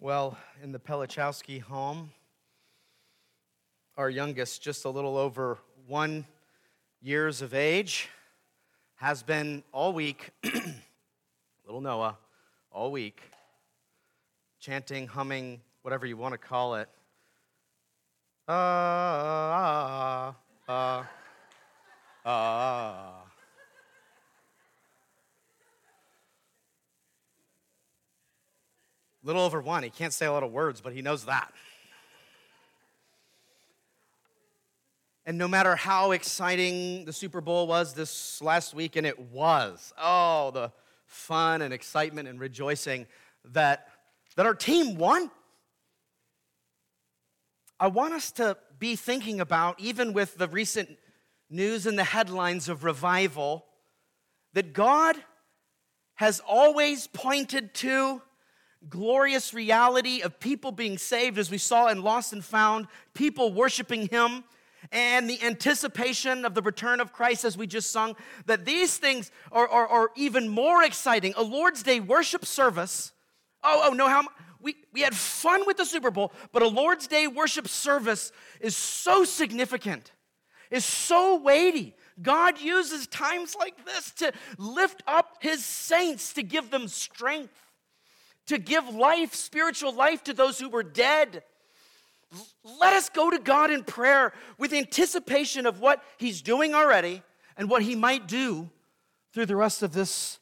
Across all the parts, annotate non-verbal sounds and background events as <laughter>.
Well, in the Pelichowski home, our youngest, just a little over one years of age, has been all week, <clears throat> little Noah, all week, chanting, humming, whatever you want to call it. Ah, ah, ah, ah. Little over one. He can't say a lot of words, but he knows that. And no matter how exciting the Super Bowl was this last week, and it was, oh, the fun and excitement and rejoicing that, that our team won. I want us to be thinking about, even with the recent news and the headlines of revival, that God has always pointed to glorious reality of people being saved, as we saw in Lost and Found, people worshiping Him, and the anticipation of the return of Christ, as we just sung, that these things are, are, are even more exciting. A Lord's Day worship service. Oh, oh, no, how we, we had fun with the Super Bowl, but a Lord's Day worship service is so significant, is so weighty. God uses times like this to lift up his saints, to give them strength to give life, spiritual life, to those who were dead. Let us go to God in prayer with anticipation of what He's doing already and what He might do through the rest of this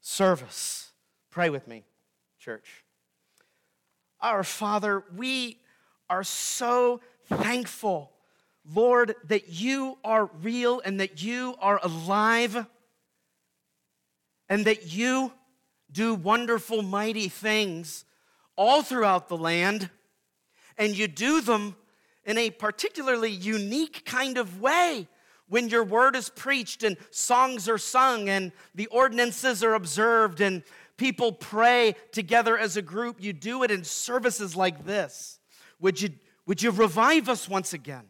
service. Pray with me, church. Our Father, we are so thankful, Lord, that you are real and that you are alive and that you do wonderful, mighty things all throughout the land, and you do them in a particularly unique kind of way when your word is preached and songs are sung and the ordinances are observed and people pray together as a group. You do it in services like this. Would you, would you revive us once again?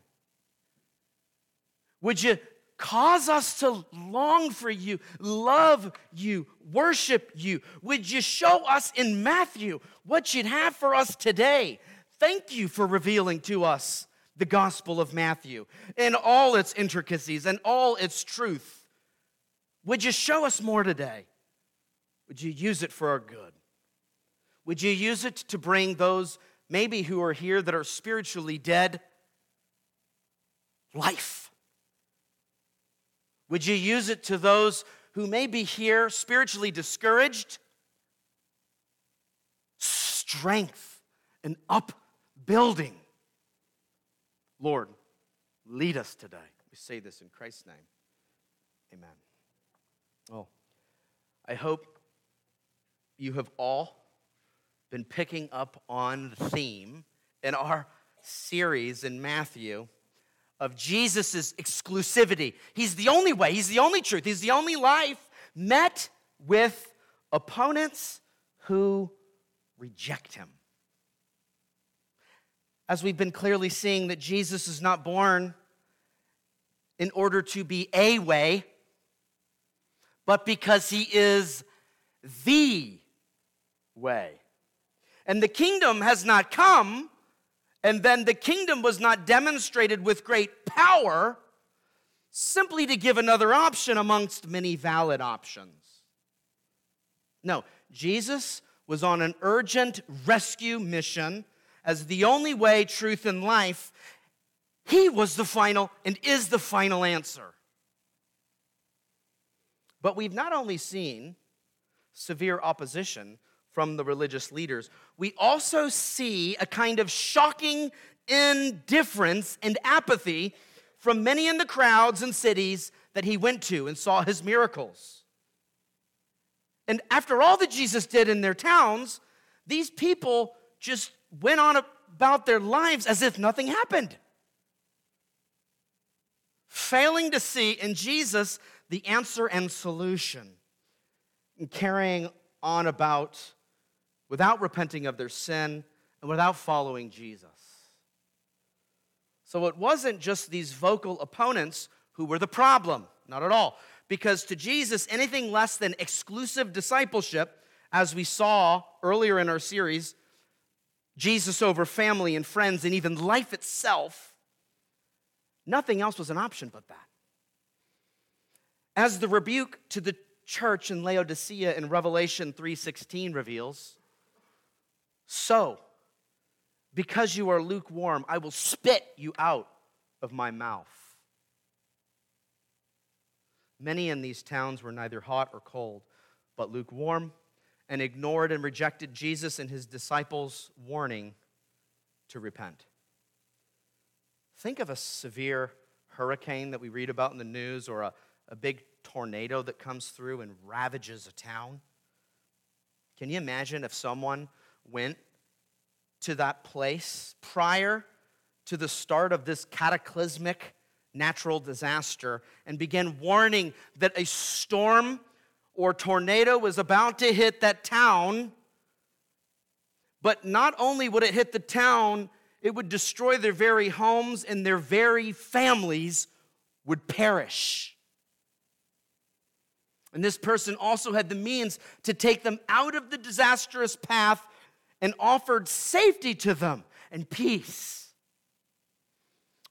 Would you Cause us to long for you, love you, worship you. Would you show us in Matthew what you'd have for us today? Thank you for revealing to us the Gospel of Matthew in all its intricacies and all its truth. Would you show us more today? Would you use it for our good? Would you use it to bring those maybe who are here that are spiritually dead life? Would you use it to those who may be here spiritually discouraged? Strength and upbuilding. Lord, lead us today. We say this in Christ's name. Amen. Oh, I hope you have all been picking up on the theme in our series in Matthew of Jesus' exclusivity. He's the only way, He's the only truth, He's the only life, met with opponents who reject Him. As we've been clearly seeing, that Jesus is not born in order to be a way, but because He is the way. And the kingdom has not come and then the kingdom was not demonstrated with great power simply to give another option amongst many valid options. No, Jesus was on an urgent rescue mission as the only way, truth, and life. He was the final and is the final answer. But we've not only seen severe opposition from the religious leaders, we also see a kind of shocking indifference and apathy from many in the crowds and cities that he went to and saw his miracles. And after all that Jesus did in their towns, these people just went on about their lives as if nothing happened. Failing to see in Jesus the answer and solution, and carrying on about without repenting of their sin and without following Jesus. So it wasn't just these vocal opponents who were the problem, not at all. Because to Jesus, anything less than exclusive discipleship, as we saw earlier in our series, Jesus over family and friends and even life itself, nothing else was an option but that. As the rebuke to the church in Laodicea in Revelation 3:16 reveals, so because you are lukewarm, I will spit you out of my mouth. Many in these towns were neither hot or cold, but lukewarm, and ignored and rejected Jesus and his disciples' warning to repent. Think of a severe hurricane that we read about in the news or a, a big tornado that comes through and ravages a town. Can you imagine if someone went to that place prior to the start of this cataclysmic natural disaster and began warning that a storm or tornado was about to hit that town? But not only would it hit the town, it would destroy their very homes and their very families would perish. And this person also had the means to take them out of the disastrous path and offered safety to them and peace.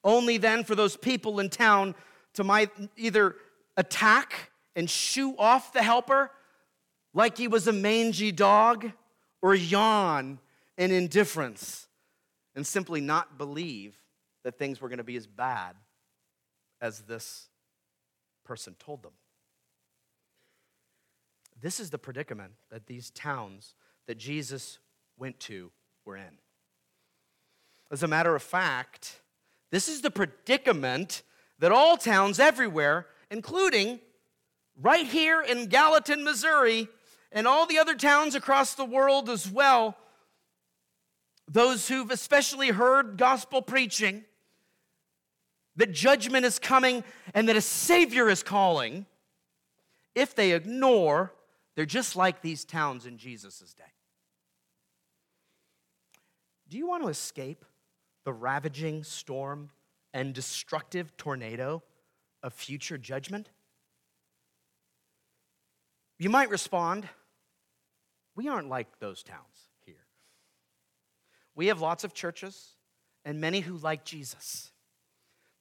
Only then for those people in town to either attack and shoo off the helper like he was a mangy dog or yawn in indifference and simply not believe that things were going to be as bad as this person told them. This is the predicament that these towns that Jesus went to were in. As a matter of fact, this is the predicament that all towns everywhere, including right here in Gallatin, Missouri, and all the other towns across the world as well, those who've especially heard gospel preaching, that judgment is coming and that a Savior is calling, if they ignore they're just like these towns in Jesus' day. Do you want to escape the ravaging storm and destructive tornado of future judgment? You might respond, We aren't like those towns here. We have lots of churches and many who like Jesus.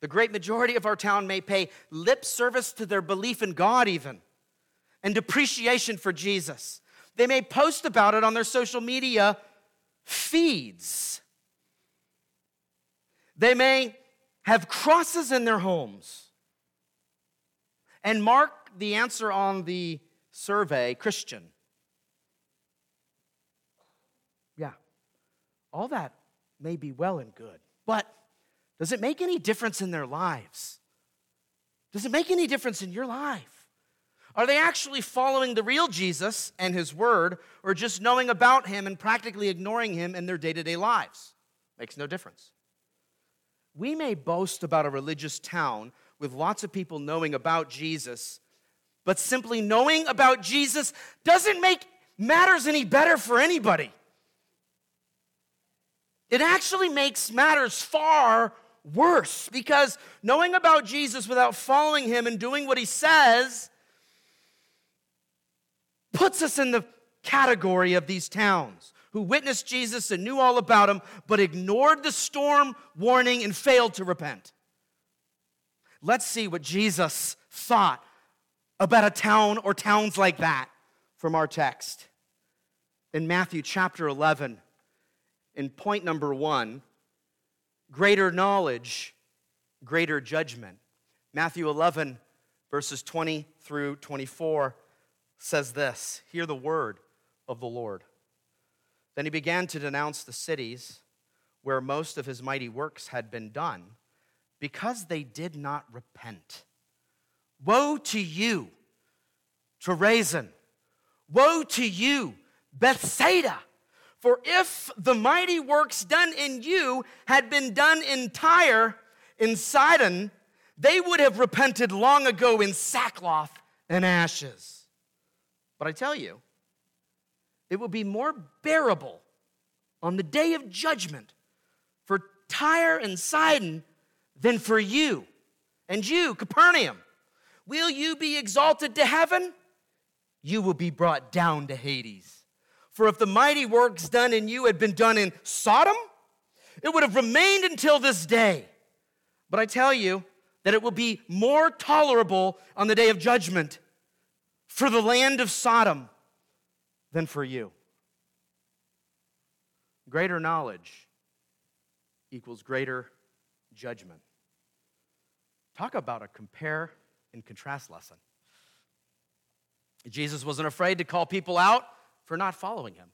The great majority of our town may pay lip service to their belief in God, even and appreciation for Jesus. They may post about it on their social media feeds. They may have crosses in their homes. And mark the answer on the survey Christian. Yeah, all that may be well and good, but does it make any difference in their lives? Does it make any difference in your life? Are they actually following the real Jesus and his word, or just knowing about him and practically ignoring him in their day to day lives? Makes no difference. We may boast about a religious town with lots of people knowing about Jesus, but simply knowing about Jesus doesn't make matters any better for anybody. It actually makes matters far worse because knowing about Jesus without following him and doing what he says puts us in the category of these towns who witnessed Jesus and knew all about him, but ignored the storm warning and failed to repent. Let's see what Jesus thought about a town or towns like that from our text. In Matthew chapter 11, in point number one, greater knowledge, greater judgment. Matthew 11, verses 20 through 24 says this Hear the word of the Lord. Then he began to denounce the cities where most of his mighty works had been done because they did not repent. Woe to you, Chorazin! Woe to you, Bethsaida! For if the mighty works done in you had been done in Tyre, in Sidon, they would have repented long ago in sackcloth and ashes. But I tell you, it will be more bearable on the day of judgment for Tyre and Sidon than for you. And you, Capernaum, will you be exalted to heaven? You will be brought down to Hades. For if the mighty works done in you had been done in Sodom, it would have remained until this day. But I tell you that it will be more tolerable on the day of judgment for the land of Sodom than for you. Greater knowledge equals greater judgment. Talk about a compare and contrast lesson. Jesus wasn't afraid to call people out for not following him.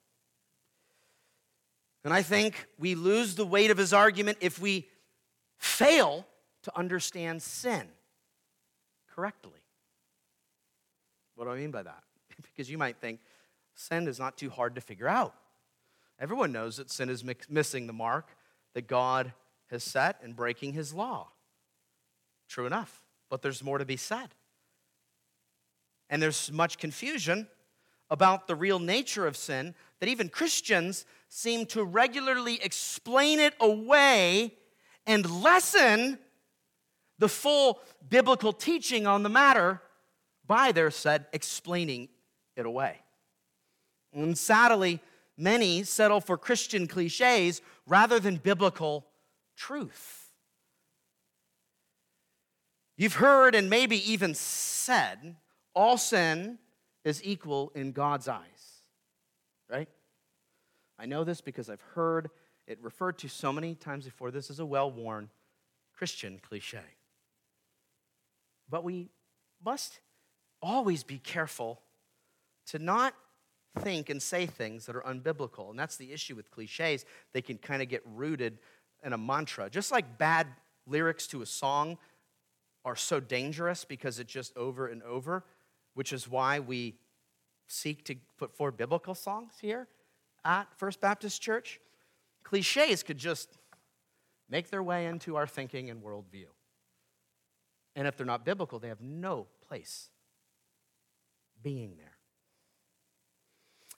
And I think we lose the weight of his argument if we fail to understand sin correctly. What do I mean by that? <laughs> because you might think sin is not too hard to figure out. Everyone knows that sin is missing the mark that God has set and breaking his law. True enough, but there's more to be said. And there's much confusion about the real nature of sin that even Christians seem to regularly explain it away and lessen the full biblical teaching on the matter by their said explaining it away. And sadly, many settle for Christian cliches rather than biblical truth. You've heard and maybe even said all sin is equal in God's eyes, right? I know this because I've heard it referred to so many times before. This is a well worn Christian cliche. But we must always be careful to not think and say things that are unbiblical. And that's the issue with cliches. They can kind of get rooted in a mantra. Just like bad lyrics to a song are so dangerous because it's just over and over, which is why we seek to put forward biblical songs here at First Baptist Church. Cliches could just make their way into our thinking and worldview. And if they're not biblical, they have no place being there.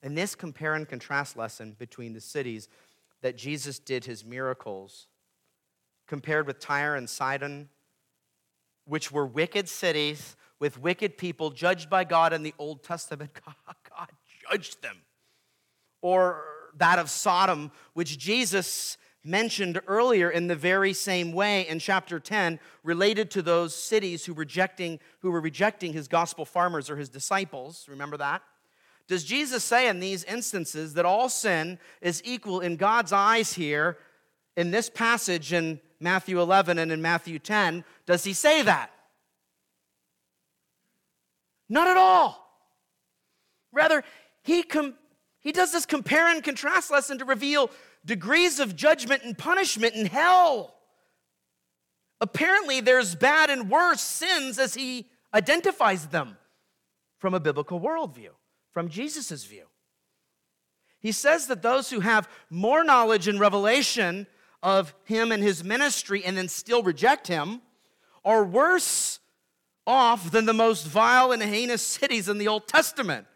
In this compare and contrast lesson between the cities that Jesus did his miracles, compared with Tyre and Sidon, which were wicked cities with wicked people judged by God in the Old Testament, <laughs> God judged them. Or that of Sodom, which Jesus mentioned earlier in the very same way in chapter 10 related to those cities who rejecting who were rejecting his gospel farmers or his disciples remember that does Jesus say in these instances that all sin is equal in God's eyes here in this passage in Matthew 11 and in Matthew 10? Does he say that? Not at all. Rather, he, com- he does this compare and contrast lesson to reveal degrees of judgment and punishment in hell. Apparently, there's bad and worse sins as he identifies them from a biblical worldview from Jesus' view. He says that those who have more knowledge and revelation of him and his ministry and then still reject him are worse off than the most vile and heinous cities in the Old Testament.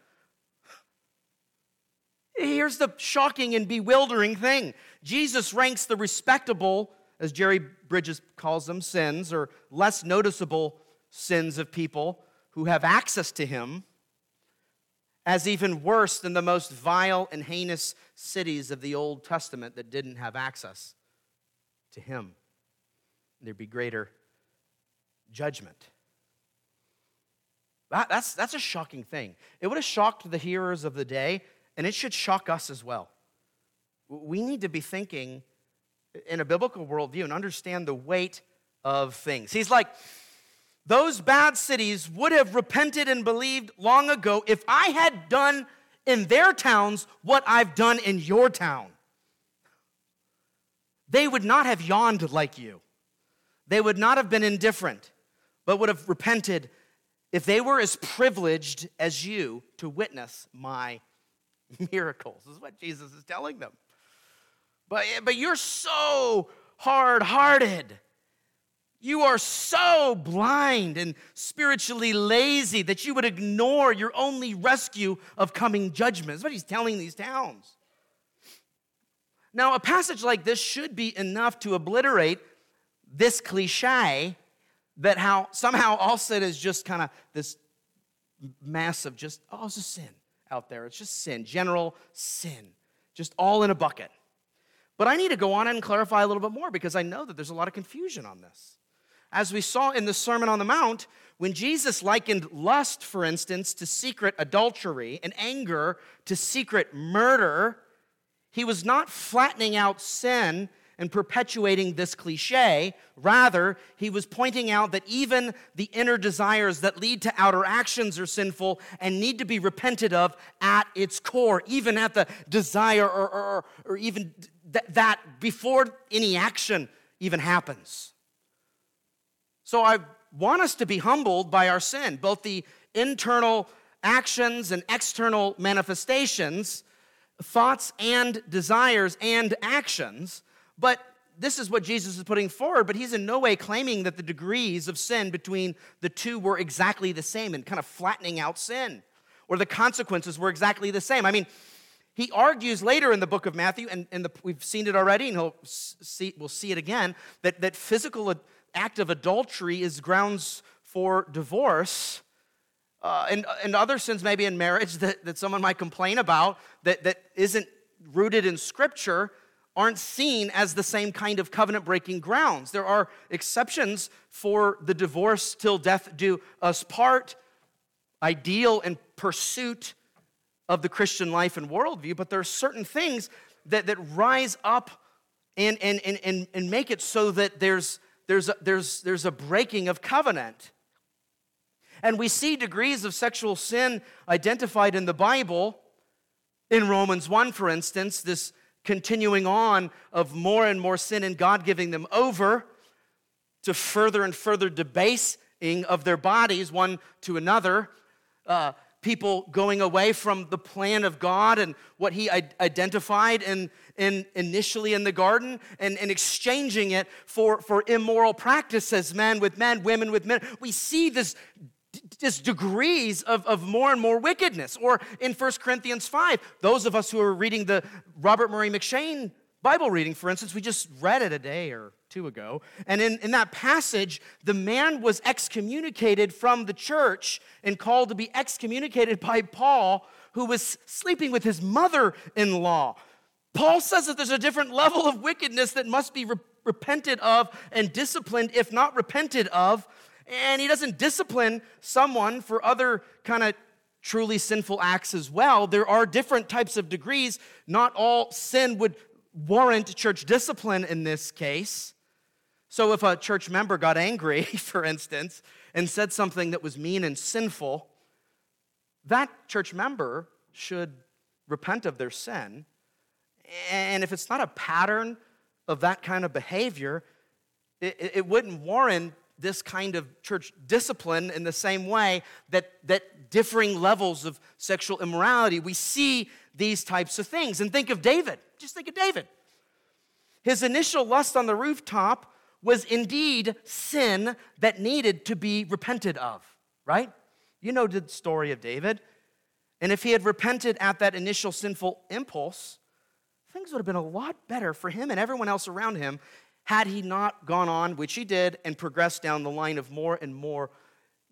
Here's the shocking and bewildering thing Jesus ranks the respectable, as Jerry Bridges calls them, sins, or less noticeable sins of people who have access to him as even worse than the most vile and heinous cities of the Old Testament that didn't have access to him. There'd be greater judgment. That, that's, that's a shocking thing. It would have shocked the hearers of the day, and it should shock us as well. We need to be thinking in a biblical worldview and understand the weight of things. He's like, those bad cities would have repented and believed long ago if I had done in their towns what I've done in your town. They would not have yawned like you. They would not have been indifferent, but would have repented if they were as privileged as you to witness my <laughs> miracles. Is what Jesus is telling them. But, but you're so hard hearted. You are so blind and spiritually lazy that you would ignore your only rescue of coming judgment. That's what he's telling these towns. Now, a passage like this should be enough to obliterate this cliche that how somehow all sin is just kind of this mass of just, oh, it's a sin out there. It's just sin, general sin, just all in a bucket. But I need to go on and clarify a little bit more because I know that there's a lot of confusion on this. As we saw in the Sermon on the Mount, when Jesus likened lust, for instance, to secret adultery and anger to secret murder, he was not flattening out sin and perpetuating this cliche. Rather, he was pointing out that even the inner desires that lead to outer actions are sinful and need to be repented of at its core, even at the desire or, or, or even th- that before any action even happens. So I want us to be humbled by our sin, both the internal actions and external manifestations, thoughts and desires and actions. But this is what Jesus is putting forward, but he's in no way claiming that the degrees of sin between the two were exactly the same and kind of flattening out sin, or the consequences were exactly the same. I mean, he argues later in the book of Matthew, and, and the, we've seen it already, and he'll see, we'll see it again, that, that physical act of adultery is grounds for divorce. Uh, and, and other sins, maybe in marriage, <laughs> that, that someone might complain about that, that isn't rooted in Scripture, aren't seen as the same kind of covenant breaking grounds. There are exceptions for the divorce till death do us part, ideal and pursuit of the Christian life and worldview, but there are certain things that, that rise up and, and, and, and make it so that there's, there's, a, there's, there's a breaking of covenant. And we see degrees of sexual sin identified in the Bible. In Romans 1, for instance, this continuing on of more and more sin and God giving them over to further and further debasing of their bodies one to another. Uh, people going away from the plan of God and what He identified in, in initially in the garden and, and exchanging it for, for immoral practices, men with men, women with men. We see this just degrees of, of more and more wickedness. Or in 1 Corinthians 5, those of us who are reading the Robert Murray M'Cheyne Bible reading, for instance, we just read it a day or two ago. And in, in that passage, the man was excommunicated from the church and called to be excommunicated by Paul, who was sleeping with his mother in law. Paul says that there's a different level of wickedness that must be re- repented of and disciplined, if not repented of. And he doesn't discipline someone for other kind of truly sinful acts as well. There are different types of degrees. Not all sin would warrant church discipline in this case. So, if a church member got angry, <laughs> for instance, and said something that was mean and sinful, that church member should repent of their sin. And if it's not a pattern of that kind of behavior, it, it wouldn't warrant this kind of church discipline in the same way that, that differing levels of sexual immorality, we see these types of things. And think of David. Just think of David. His initial lust on the rooftop was indeed sin that needed to be repented of, right? You know the story of David. And if he had repented at that initial sinful impulse, things would have been a lot better for him and everyone else around him had he not gone on, which he did, and progressed down the line of more and more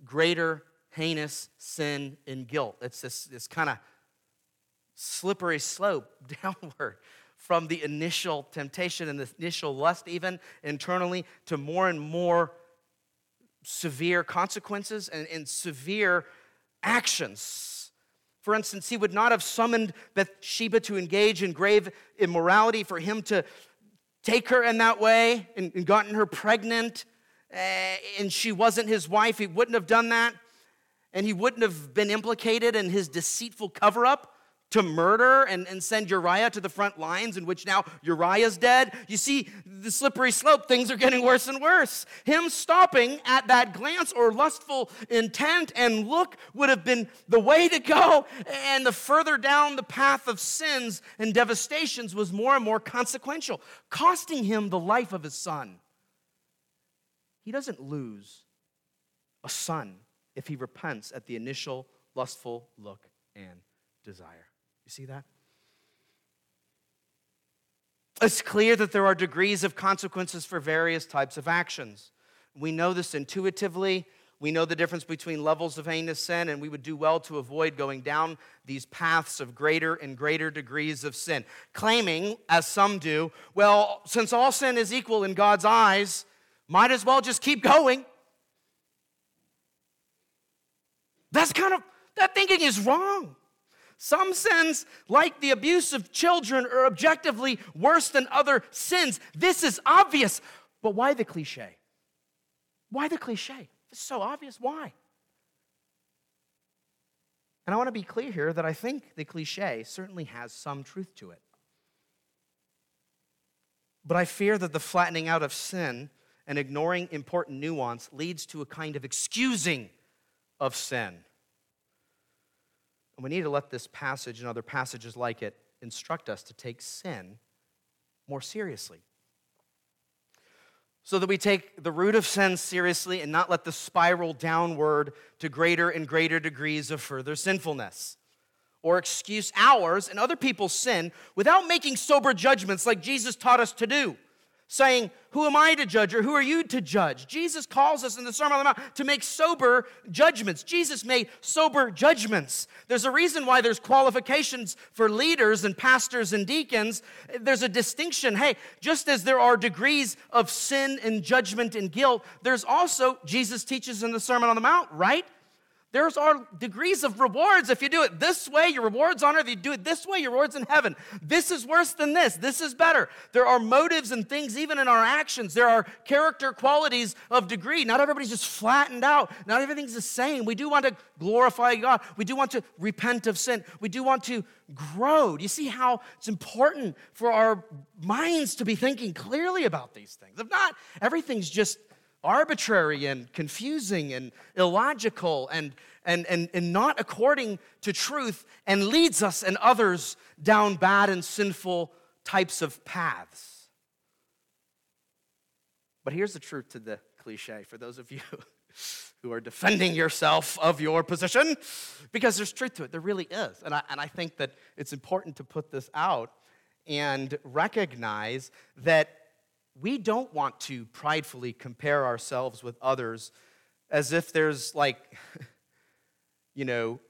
greater, heinous sin and guilt. It's this, this kind of slippery slope <laughs> downward from the initial temptation and the initial lust, even internally, to more and more severe consequences and, and severe actions. For instance, he would not have summoned Bathsheba to engage in grave immorality for him to take her in that way and, and gotten her pregnant, uh, and she wasn't his wife. He wouldn't have done that, and he wouldn't have been implicated in his deceitful cover up to murder and, and send Uriah to the front lines, in which now Uriah's dead. You see the slippery slope, things are getting worse and worse. Him stopping at that glance or lustful intent and look would have been the way to go. And the further down the path of sins and devastations was more and more consequential, costing him the life of his son. He doesn't lose a son if he repents at the initial lustful look and desire. You see that? It's clear that there are degrees of consequences for various types of actions. We know this intuitively. We know the difference between levels of heinous sin, and we would do well to avoid going down these paths of greater and greater degrees of sin. Claiming, as some do, well, since all sin is equal in God's eyes, might as well just keep going. That's kind of, that thinking is wrong. Some sins, like the abuse of children, are objectively worse than other sins. This is obvious. But why the cliche? Why the cliche? It's so obvious. Why? And I want to be clear here that I think the cliche certainly has some truth to it. But I fear that the flattening out of sin and ignoring important nuance leads to a kind of excusing of sin. And we need to let this passage and other passages like it instruct us to take sin more seriously so that we take the root of sin seriously and not let the spiral downward to greater and greater degrees of further sinfulness. Or excuse ours and other people's sin without making sober judgments like Jesus taught us to do saying, Who am I to judge or who are you to judge? Jesus calls us in the Sermon on the Mount to make sober judgments. Jesus made sober judgments. There's a reason why there's qualifications for leaders and pastors and deacons. There's a distinction. Hey, just as there are degrees of sin and judgment and guilt, there's also, Jesus teaches in the Sermon on the Mount, right? There's our degrees of rewards. If you do it this way, your reward's on earth. If you do it this way, your reward's in heaven. This is worse than this. This is better. There are motives and things, even in our actions. There are character qualities of degree. Not everybody's just flattened out. Not everything's the same. We do want to glorify God. We do want to repent of sin. We do want to grow. Do you see how it's important for our minds to be thinking clearly about these things? If not, everything's just arbitrary and confusing and illogical and, and, and, and not according to truth and leads us and others down bad and sinful types of paths. But here's the truth to the cliche for those of you <laughs> who are defending yourself of your position, because there's truth to it. There really is. And I, and I think that it's important to put this out and recognize that we don't want to pridefully compare ourselves with others as if there's like, <laughs> you know,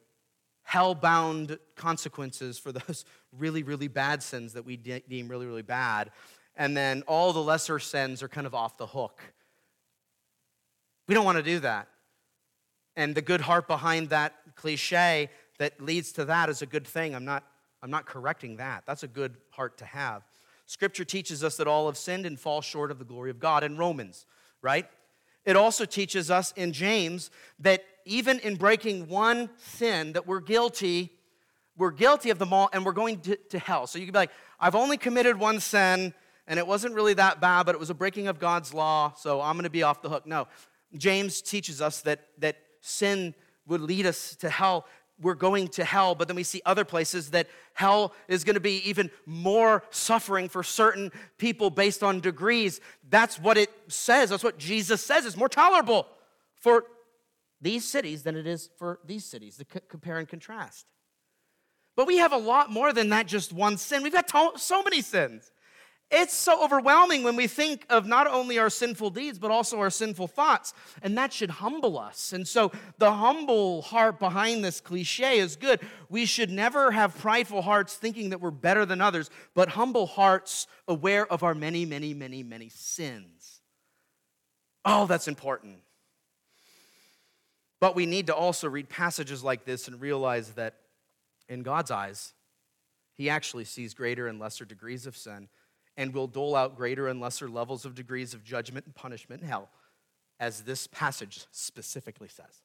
hell-bound consequences for those <laughs> really, really bad sins that we de- deem really, really bad. And then all the lesser sins are kind of off the hook. We don't want to do that. And the good heart behind that cliche that leads to that is a good thing. I'm not, I'm not correcting that. That's a good heart to have. Scripture teaches us that all have sinned and fall short of the glory of God in Romans, right? It also teaches us in James that even in breaking one sin that we're guilty, we're guilty of them all and we're going to, to hell. So you can be like, I've only committed one sin and it wasn't really that bad, but it was a breaking of God's law, so I'm going to be off the hook. No. James teaches us that, that sin would lead us to hell we're going to hell, but then we see other places that hell is going to be even more suffering for certain people based on degrees. That's what it says. That's what Jesus says. It's more tolerable for these cities than it is for these cities, to compare and contrast. But we have a lot more than that, just one sin. We've got so many sins. It's so overwhelming when we think of not only our sinful deeds, but also our sinful thoughts. And that should humble us. And so the humble heart behind this cliche is good. We should never have prideful hearts thinking that we're better than others, but humble hearts aware of our many, many, many, many sins. Oh, that's important. But we need to also read passages like this and realize that in God's eyes, He actually sees greater and lesser degrees of sin and will dole out greater and lesser levels of degrees of judgment and punishment in hell, as this passage specifically says.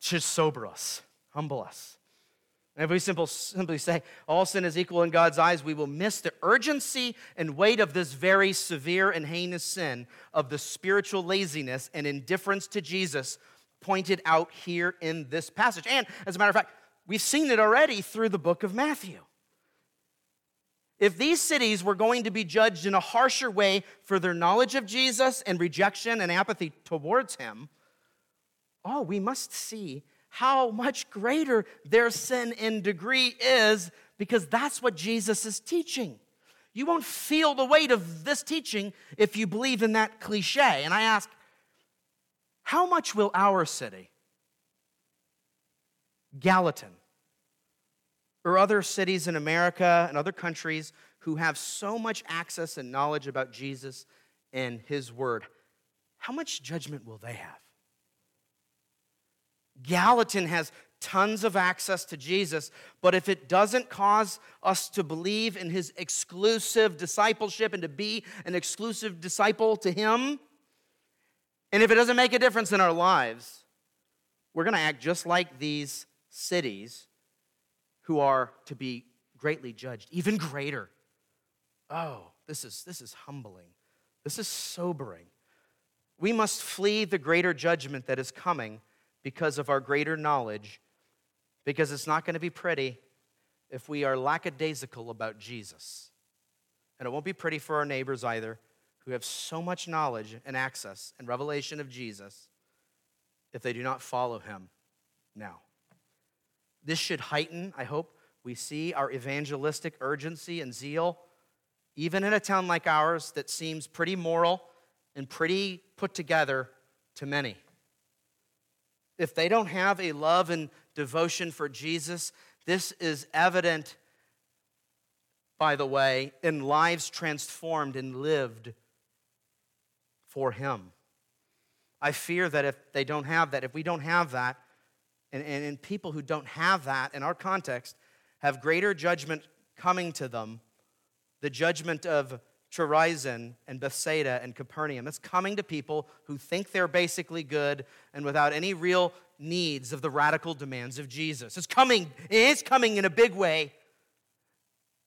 Should sober us, humble us. And if we simple, simply say all sin is equal in God's eyes, we will miss the urgency and weight of this very severe and heinous sin of the spiritual laziness and indifference to Jesus pointed out here in this passage. And as a matter of fact, we've seen it already through the book of Matthew. If these cities were going to be judged in a harsher way for their knowledge of Jesus and rejection and apathy towards him, oh, we must see how much greater their sin in degree is because that's what Jesus is teaching. You won't feel the weight of this teaching if you believe in that cliche. And I ask, How much will our city, Gallatin, or other cities in America and other countries who have so much access and knowledge about Jesus and His Word, how much judgment will they have? Gallatin has tons of access to Jesus, but if it doesn't cause us to believe in his exclusive discipleship and to be an exclusive disciple to him, and if it doesn't make a difference in our lives, we're going to act just like these cities who are to be greatly judged, even greater. Oh, this is, this is humbling. This is sobering. We must flee the greater judgment that is coming because of our greater knowledge, because it's not going to be pretty if we are lackadaisical about Jesus. And it won't be pretty for our neighbors either, who have so much knowledge and access and revelation of Jesus, if they do not follow him now. This should heighten, I hope, we see our evangelistic urgency and zeal, even in a town like ours that seems pretty moral and pretty put together to many if they don't have a love and devotion for Jesus, this is evident, by the way, in lives transformed and lived for Him. I fear that if they don't have that, if we don't have that, and, and, and people who don't have that in our context have greater judgment coming to them, the judgment of Chorazin and Bethsaida and Capernaum. It's coming to people who think they're basically good and without any real needs of the radical demands of Jesus. It's coming, it's coming in a big way.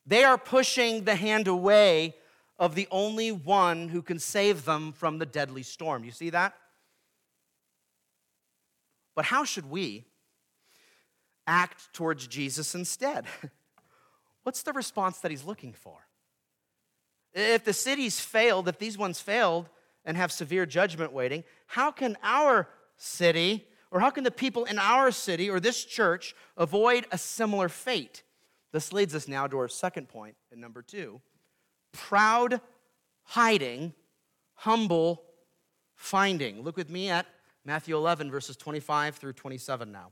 They are pushing the hand away of the only one who can save them from the deadly storm. You see that? But how should we act towards Jesus instead? <laughs> What's the response that he's looking for? If the cities failed, if these ones failed and have severe judgment waiting, how can our city or how can the people in our city or this church avoid a similar fate? This leads us now to our second point, and number two proud hiding, humble finding. Look with me at Matthew 11, verses 25 through 27 now.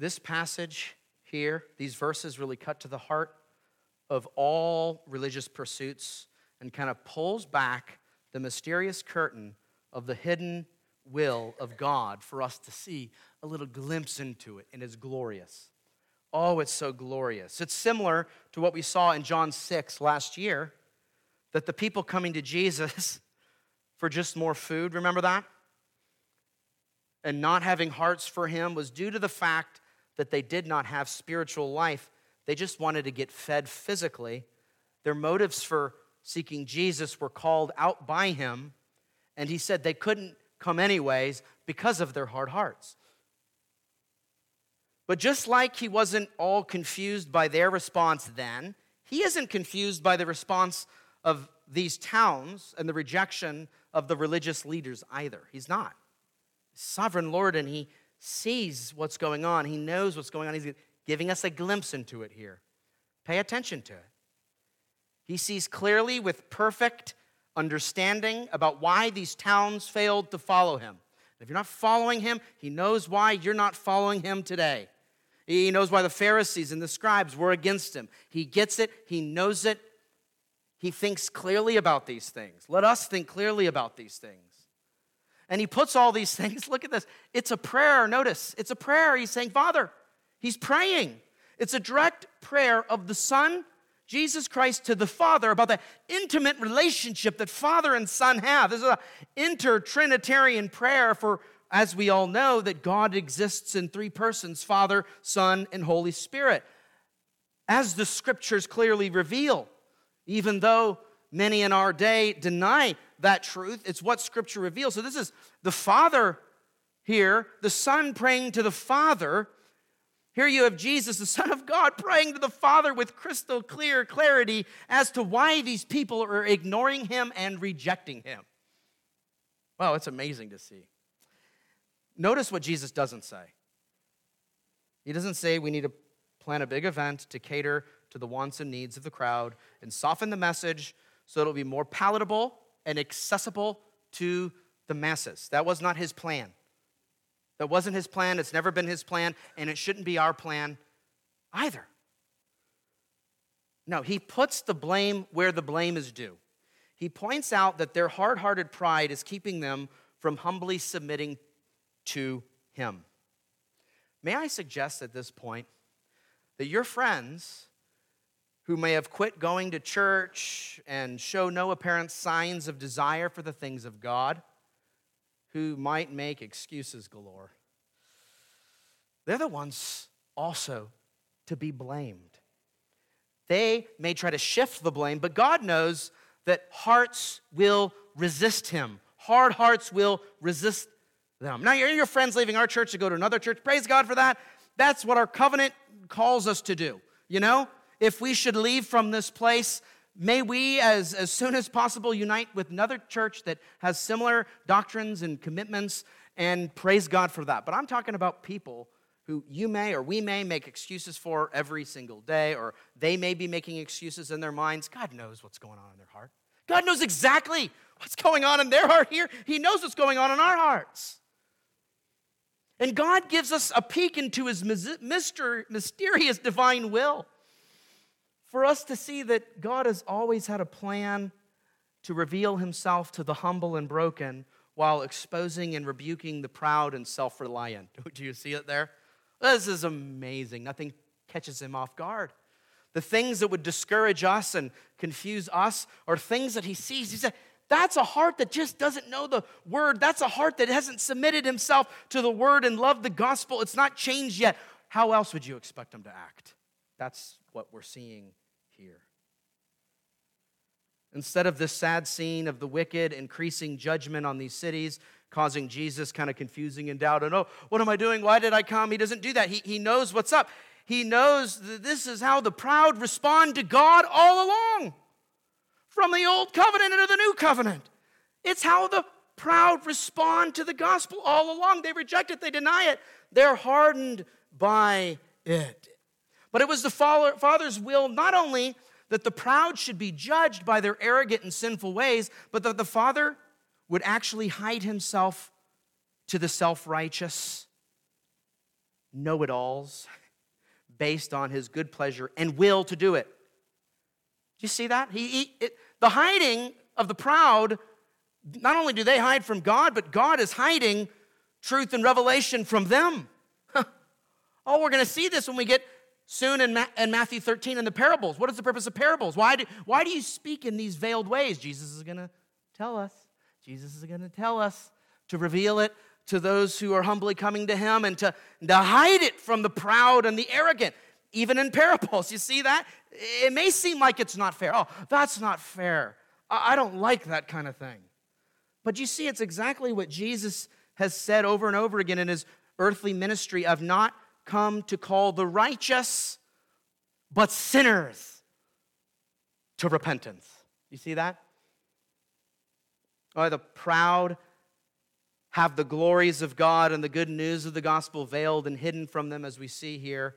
This passage here, these verses really cut to the heart of all religious pursuits and kind of pulls back the mysterious curtain of the hidden will of God for us to see a little glimpse into it, and it's glorious. Oh, it's so glorious. It's similar to what we saw in John 6 last year that the people coming to Jesus <laughs> for just more food, remember that? And not having hearts for him was due to the fact that they did not have spiritual life they just wanted to get fed physically. Their motives for seeking Jesus were called out by him, and he said they couldn't come anyways because of their hard hearts. But just like he wasn't all confused by their response then, he isn't confused by the response of these towns and the rejection of the religious leaders either. He's not. Sovereign Lord, and he sees what's going on. He knows what's going on. He's giving us a glimpse into it here. Pay attention to it. He sees clearly with perfect understanding about why these towns failed to follow him. If you're not following him, he knows why you're not following him today. He knows why the Pharisees and the scribes were against him. He gets it, he knows it. He thinks clearly about these things. Let us think clearly about these things. And he puts all these <laughs> things, look at this. It's a prayer, notice. It's a prayer. He's saying, Father, He's praying. It's a direct prayer of the Son, Jesus Christ, to the Father about the intimate relationship that Father and Son have. This is an inter-Trinitarian prayer for, as we all know, that God exists in three persons Father, Son, and Holy Spirit. As the scriptures clearly reveal, even though many in our day deny that truth. It's what Scripture reveals. So this is the Father here, the Son praying to the Father. Here you have Jesus, the Son of God, praying to the Father with crystal clear clarity as to why these people are ignoring him and rejecting him. Wow, it's amazing to see. Notice what Jesus doesn't say. He doesn't say we need to plan a big event to cater to the wants and needs of the crowd and soften the message so it'll be more palatable and accessible to the masses. That was not his plan. That wasn't his plan. It's never been his plan, and it shouldn't be our plan either. No, he puts the blame where the blame is due. He points out that their hard hearted pride is keeping them from humbly submitting to him. May I suggest at this point that your friends who may have quit going to church and show no apparent signs of desire for the things of God, who might make excuses galore, they're the ones also to be blamed. They may try to shift the blame, but God knows that hearts will resist Him. Hard hearts will resist them. Now, you're your friends leaving our church to go to another church. Praise God for that. That's what our covenant calls us to do. You know, if we should leave from this place, may we, as, as soon as possible, unite with another church that has similar doctrines and commitments and praise God for that. But I'm talking about people who you may or we may make excuses for every single day, or they may be making excuses in their minds. God knows what's going on in their heart. God knows exactly what's going on in their heart here. He knows what's going on in our hearts. And God gives us a peek into his mysterious divine will for us to see that God has always had a plan to reveal himself to the humble and broken while exposing and rebuking the proud and self reliant. <laughs> Do you see it there? This is amazing. Nothing catches him off guard. The things that would discourage us and confuse us are things that he sees. He said, that's a heart that just doesn't know the word. That's a heart that hasn't submitted himself to the word and loved the gospel. It's not changed yet. How else would you expect him to act? That's what we're seeing. Instead of this sad scene of the wicked increasing judgment on these cities, causing Jesus kind of confusing and doubt, and oh, what am I doing? Why did I come? He doesn't do that. He, he knows what's up. He knows that this is how the proud respond to God all along from the old covenant into the new covenant. It's how the proud respond to the gospel all along. They reject it, they deny it, they're hardened by it. But it was the Father's will not only that the proud should be judged by their arrogant and sinful ways, but that the Father would actually hide himself to the self righteous know it alls based on his good pleasure and will to do it. Do you see that? He, he it, the hiding of the proud, not only do they hide from God, but God is hiding truth and revelation from them. <laughs> oh, we're going to see this when we get soon in, Ma- in, Matthew 13 in the parables. What is the purpose of parables? Why do, why do you speak in these veiled ways? Jesus is going to tell us. Jesus is going to tell us to reveal it to those who are humbly coming to him and to, to hide it from the proud and the arrogant even in parables. You see that? It may seem like it's not fair. Oh, that's not fair. I don't like that kind of thing. But you see, it's exactly what Jesus has said over and over again in his earthly ministry of not come to call the righteous, but sinners to repentance. You see that? Oh, the proud have the glories of God and the good news of the gospel veiled and hidden from them, as we see here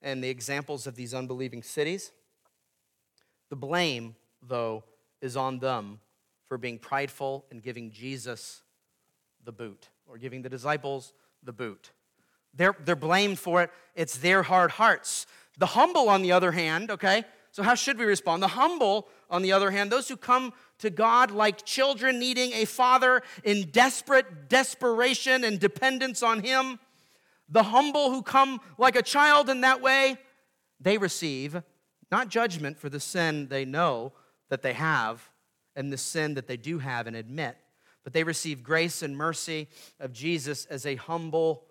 and the examples of these unbelieving cities. The blame, though, is on them for being prideful and giving Jesus the boot, or giving the disciples the boot. They're, they're blamed for it. It's their hard hearts. The humble, on the other hand, okay, so how should we respond? The humble, on the other hand, those who come to God like children needing a father in desperate desperation and dependence on Him, the humble who come like a child in that way, they receive not judgment for the sin they know that they have and the sin that they do have and admit, but they receive grace and mercy of Jesus as a humble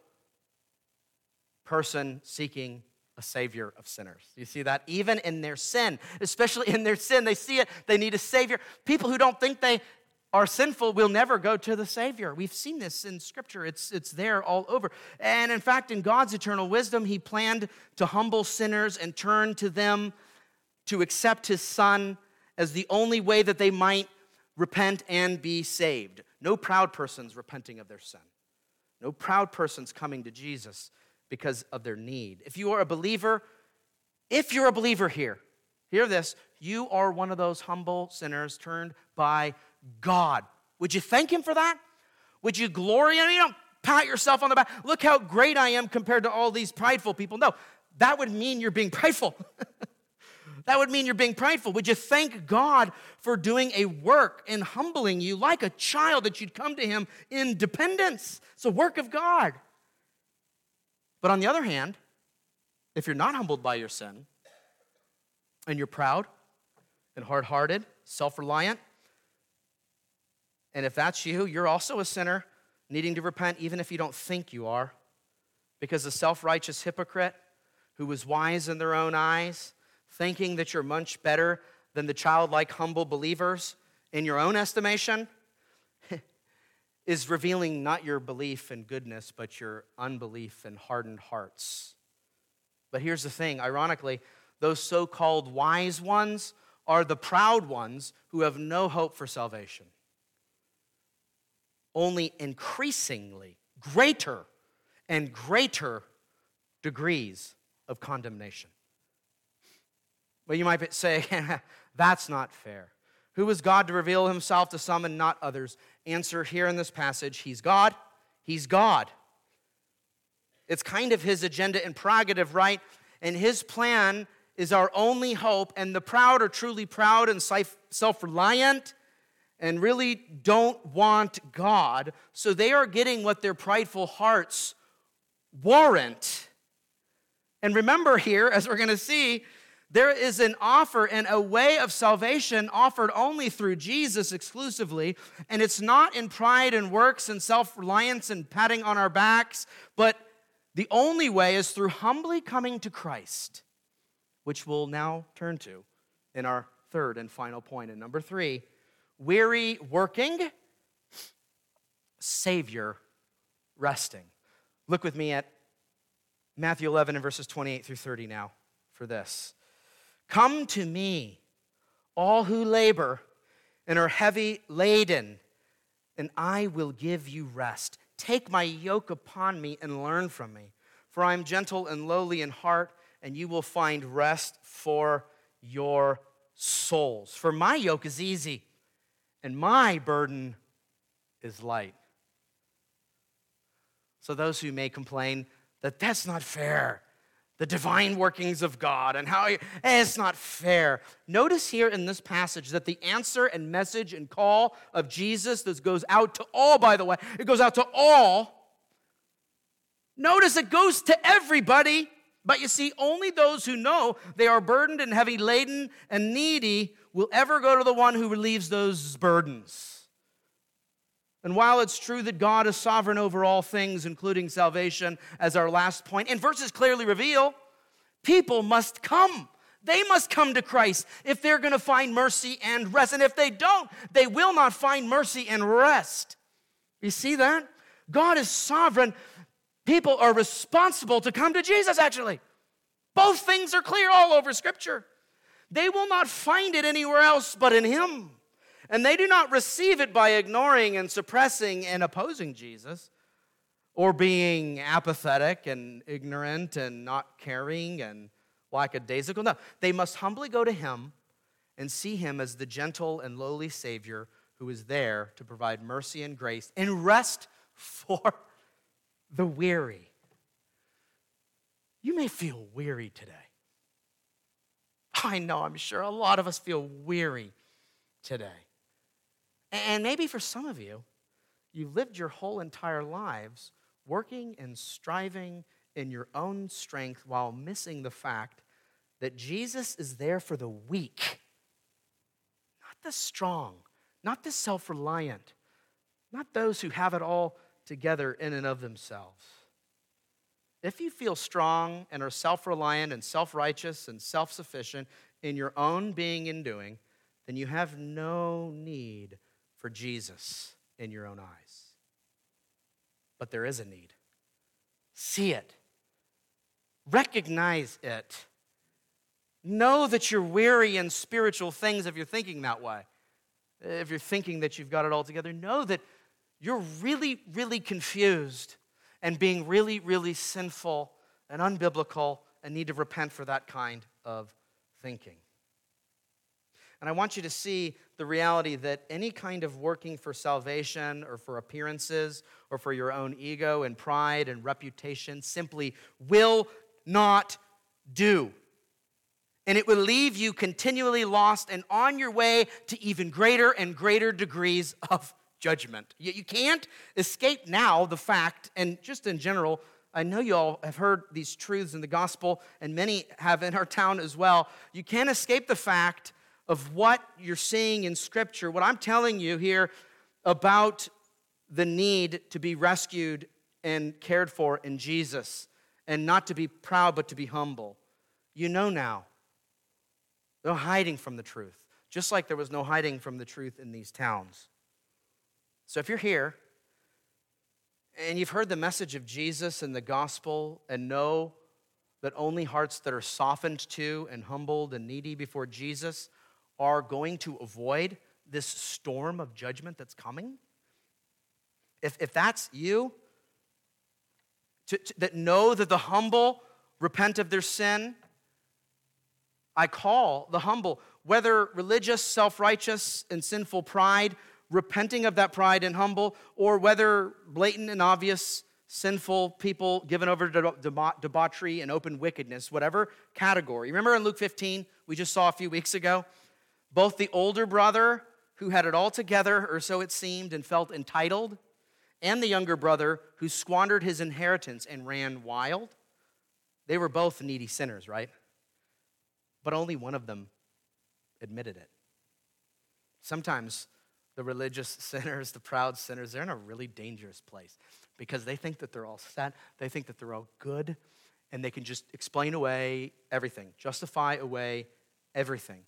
person seeking a savior of sinners. You see that? Even in their sin, especially in their sin, they see it, they need a savior. People who don't think they are sinful, we'll never go to the Savior. We've seen this in Scripture, it's, it's there all over. And in fact, in God's eternal wisdom, He planned to humble sinners and turn to them to accept His Son as the only way that they might repent and be saved. No proud persons repenting of their sin, no proud persons coming to Jesus because of their need. If you are a believer, if you're a believer here, hear this, you are one of those humble sinners turned by God. Would you thank Him for that? Would you glory in Him? You don't pat yourself on the back. Look how great I am compared to all these prideful people. No, that would mean you're being prideful. <laughs> that would mean you're being prideful. Would you thank God for doing a work and humbling you like a child that you'd come to Him in dependence? It's a work of God. But on the other hand, if you're not humbled by your sin and you're proud and hard hearted, self reliant, and if that's you, you're also a sinner needing to repent, even if you don't think you are. Because the self righteous hypocrite who was wise in their own eyes, thinking that you're much better than the childlike, humble believers in your own estimation, is revealing not your belief in goodness, but your unbelief and hardened hearts. But here's the thing ironically, those so called wise ones are the proud ones who have no hope for salvation only increasingly greater and greater degrees of condemnation. Well, you might say, <laughs> that's not fair. Who is God to reveal himself to some and not others? Answer here in this passage He's God. He's God. It's kind of his agenda and prerogative, right? And his plan is our only hope. And the proud are truly proud and self reliant and really don't want God, so they are getting what their prideful hearts warrant. And remember here, as we're going to see, there is an offer and a way of salvation offered only through Jesus exclusively. And it's not in pride and works and self reliance and patting on our backs, but the only way is through humbly coming to Christ, which we'll now turn to in our third and final point. And number three, weary working, Savior resting. Look with me at Matthew 11 and verses 28 through 30 now for this. Come to me, all who labor and are heavy laden, and I will give you rest. Take my yoke upon me and learn from me, for I am gentle and lowly in heart, and you will find rest for your souls. For my yoke is easy and my burden is light. So, those who may complain that that's not fair, the divine workings of God and how eh, it's not fair. Notice here in this passage that the answer and message and call of Jesus, this goes out to all, by the way, it goes out to all. Notice it goes to everybody, but you see, only those who know they are burdened and heavy laden and needy will ever go to the one who relieves those burdens. And while it's true that God is sovereign over all things, including salvation, as our last point, and verses clearly reveal, people must come. They must come to Christ if they're going to find mercy and rest. And if they don't, they will not find mercy and rest. You see that? God is sovereign. People are responsible to come to Jesus, actually. Both things are clear all over Scripture. They will not find it anywhere else but in Him. And they do not receive it by ignoring and suppressing and opposing Jesus or being apathetic and ignorant and not caring and lackadaisical. No, they must humbly go to Him and see Him as the gentle and lowly Savior who is there to provide mercy and grace and rest <laughs> for the weary. You may feel weary today. I know, I'm sure a lot of us feel weary today. And maybe for some of you, you've lived your whole entire lives working and striving in your own strength while missing the fact that Jesus is there for the weak, not the strong, not the self reliant, not those who have it all together in and of themselves. If you feel strong and are self reliant and self righteous and self sufficient in your own being and doing, then you have no need for Jesus in your own eyes. But there is a need. See it, recognize it. Know that you're weary in spiritual things if you're thinking that way. If you're thinking that you've got it all together, know that you're really, really confused and being really, really sinful and unbiblical and need to repent for that kind of thinking. And I want you to see the reality that any kind of working for salvation or for appearances or for your own ego and pride and reputation simply will not do. And it will leave you continually lost and on your way to even greater and greater degrees of judgment. You can't escape now the fact, and just in general, I know you all have heard these truths in the gospel, and many have in our town as well. You can't escape the fact of what you're seeing in Scripture, what I'm telling you here about the need to be rescued and cared for in Jesus, and not to be proud, but to be humble. You know now. No hiding from the truth, just like there was no hiding from the truth in these towns. So if you're here and you've heard the message of Jesus and the gospel and know that only hearts that are softened to and humbled and needy before Jesus are going to avoid this storm of judgment that's coming? If, if that's you, to, to, that know that the humble repent of their sin, I call the humble, whether religious, self righteous, and sinful pride, repenting of that pride and humble, or whether blatant and obvious sinful people given over to debauchery and open wickedness, whatever category. Remember in Luke 15, we just saw a few weeks ago? Both the older brother, who had it all together, or so it seemed, and felt entitled, and the younger brother, who squandered his inheritance and ran wild. They were both needy sinners, right? But only one of them admitted it. Sometimes the religious <laughs> sinners, the proud sinners, they're in a really dangerous place because they think that they're all set, they think that they're all good, and they can just explain away everything, justify away everything.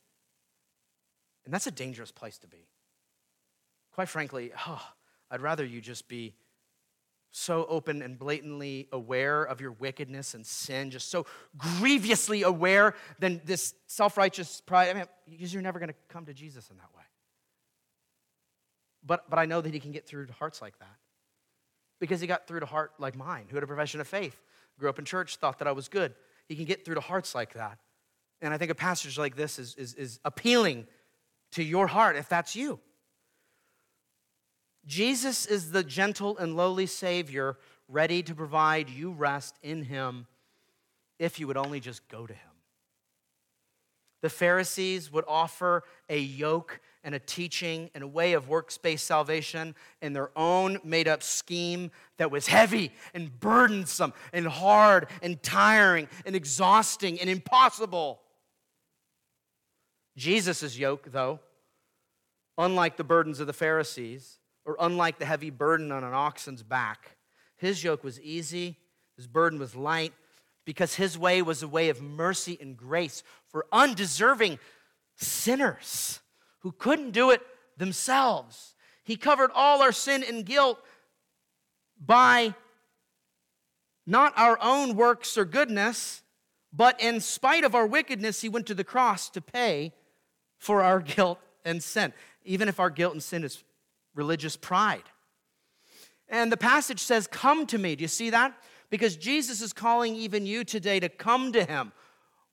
And that's a dangerous place to be. Quite frankly, oh, I'd rather you just be so open and blatantly aware of your wickedness and sin, just so grievously aware than this self righteous pride. I mean, because you're never going to come to Jesus in that way. But, but I know that he can get through to hearts like that. Because he got through to heart like mine, who had a profession of faith, grew up in church, thought that I was good. He can get through to hearts like that. And I think a passage like this is, is, is appealing to your heart if that's you. Jesus is the gentle and lowly Savior, ready to provide you rest in Him if you would only just go to Him. The Pharisees would offer a yoke and a teaching and a way of works-based salvation in their own made-up scheme that was heavy and burdensome and hard and tiring and exhausting and impossible. Jesus' yoke, though, unlike the burdens of the Pharisees, or unlike the heavy burden on an oxen's back, his yoke was easy, his burden was light, because his way was a way of mercy and grace for undeserving sinners who couldn't do it themselves. He covered all our sin and guilt by not our own works or goodness, but in spite of our wickedness, he went to the cross to pay for our guilt and sin, even if our guilt and sin is religious pride. And the passage says, Come to me. Do you see that? Because Jesus is calling even you today to come to him.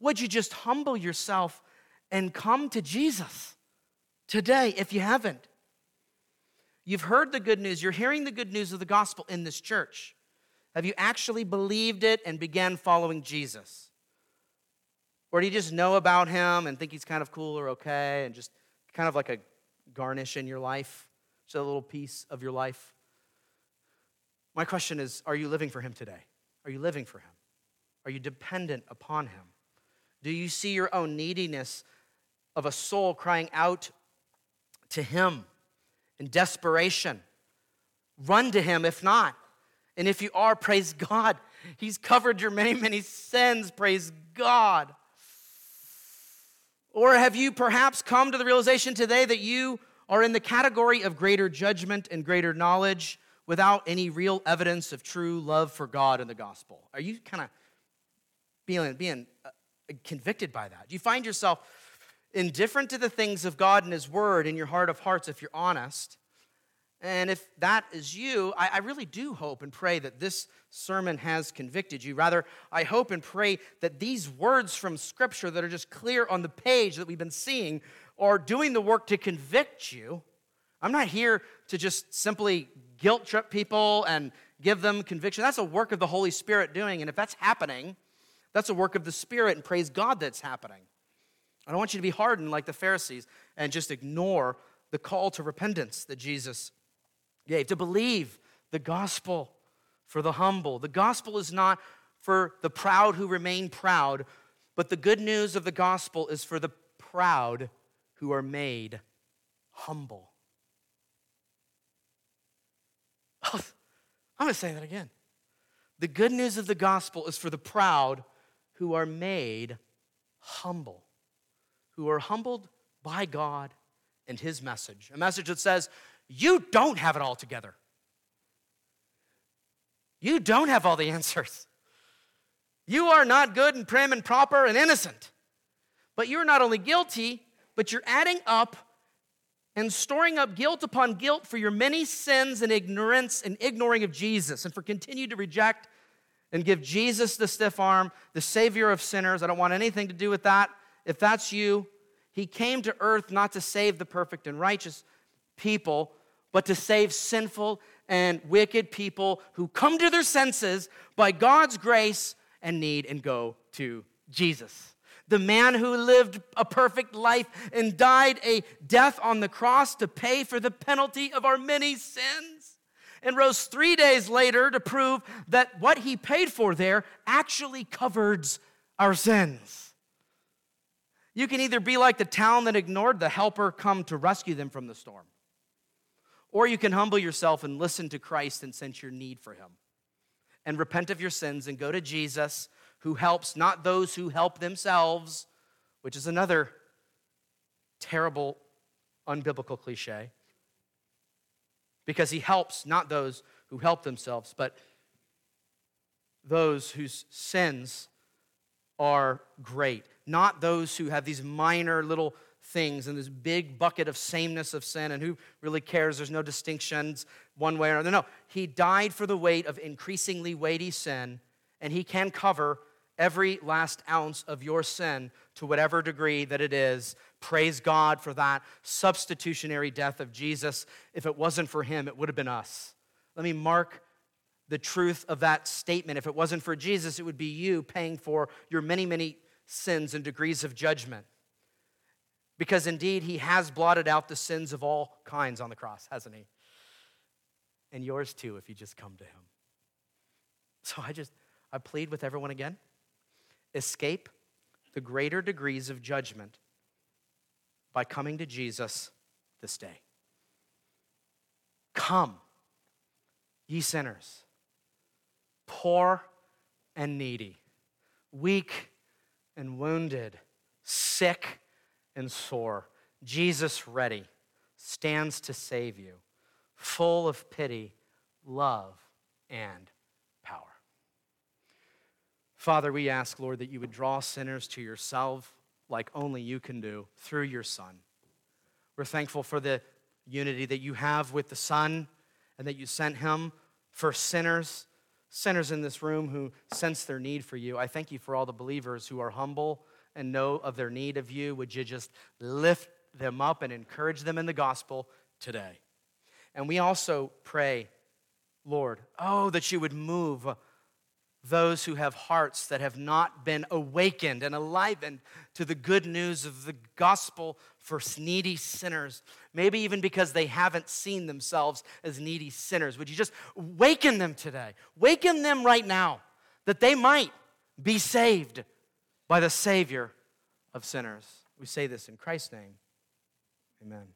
Would you just humble yourself and come to Jesus today if you haven't? You've heard the good news, you're hearing the good news of the gospel in this church. Have you actually believed it and began following Jesus? Or do you just know about him and think he's kind of cool or okay and just kind of like a garnish in your life, just a little piece of your life? My question is Are you living for him today? Are you living for him? Are you dependent upon him? Do you see your own neediness of a soul crying out to him in desperation? Run to him if not. And if you are, praise God. He's covered your many, many sins. Praise God. Or have you perhaps come to the realization today that you are in the category of greater judgment and greater knowledge without any real evidence of true love for God and the gospel? Are you kind of being, being uh, convicted by that? Do you find yourself indifferent to the things of God and His Word in your heart of hearts if you're honest? And if that is you, I, I, really do hope and pray that this sermon has convicted you. Rather, I hope and pray that these words from Scripture that are just clear on the page that we've been seeing are doing the work to convict you. I'm not here to just simply guilt trip people and give them conviction. That's a work of the Holy Spirit doing. And if that's happening, that's a work of the Spirit, and praise God that's happening. I don't want you to be hardened like the Pharisees and just ignore the call to repentance that Jesus gave, to believe the gospel for the humble. The gospel is not for the proud who remain proud, but the good news of the gospel is for the proud who are made humble. Oh, <laughs> I'm going to say that again. The good news of the gospel is for the proud who are made humble, who are humbled by God and his message. A message that says, you don't have it all together. You don't have all the answers. You are not good and prim and proper and innocent. But you're not only guilty, but you're adding up and storing up guilt upon guilt for your many sins and ignorance and ignoring of Jesus and for continue to reject and give Jesus the stiff arm, the savior of sinners. I don't want anything to do with that. If that's you, he came to earth not to save the perfect and righteous people, but to save sinful and wicked people who come to their senses by God's grace and need and go to Jesus. The man who lived a perfect life and died a death on the cross to pay for the penalty of our many sins and rose three days later to prove that what he paid for there actually covers our sins. You can either be like the town that ignored the helper come to rescue them from the storm, or you can humble yourself and listen to Christ and sense your need for Him and repent of your sins and go to Jesus, who helps not those who help themselves, which is another terrible, unbiblical cliche. Because He helps not those who help themselves, but those whose sins are great, not those who have these minor little things and this big bucket of sameness of sin, and who really cares? There's no distinctions one way or another. No, he died for the weight of increasingly weighty sin, and he can cover every last ounce of your sin to whatever degree that it is. Praise God for that substitutionary death of Jesus. If it wasn't for him, it would have been us. Let me mark the truth of that statement. If it wasn't for Jesus, it would be you paying for your many, many sins and degrees of judgment. Because indeed, he has blotted out the sins of all kinds on the cross, hasn't he? And yours too, if you just come to him. So I just, I plead with everyone again escape the greater degrees of judgment by coming to Jesus this day. Come, ye sinners, poor and needy, weak and wounded, sick and sore. Jesus, ready, stands to save you, full of pity, love, and power. Father, we ask, Lord, that you would draw sinners to yourself like only you can do through your Son. We're thankful for the unity that you have with the Son and that you sent him for sinners, sinners in this room who sense their need for you. I thank you for all the believers who are humble and know of their need of you, would you just lift them up and encourage them in the gospel today? And we also pray, Lord, oh, that you would move those who have hearts that have not been awakened and enlivened to the good news of the gospel for needy sinners, maybe even because they haven't seen themselves as needy sinners. Would you just waken them today? Waken them right now that they might be saved by the Savior of sinners. We say this in Christ's name. Amen.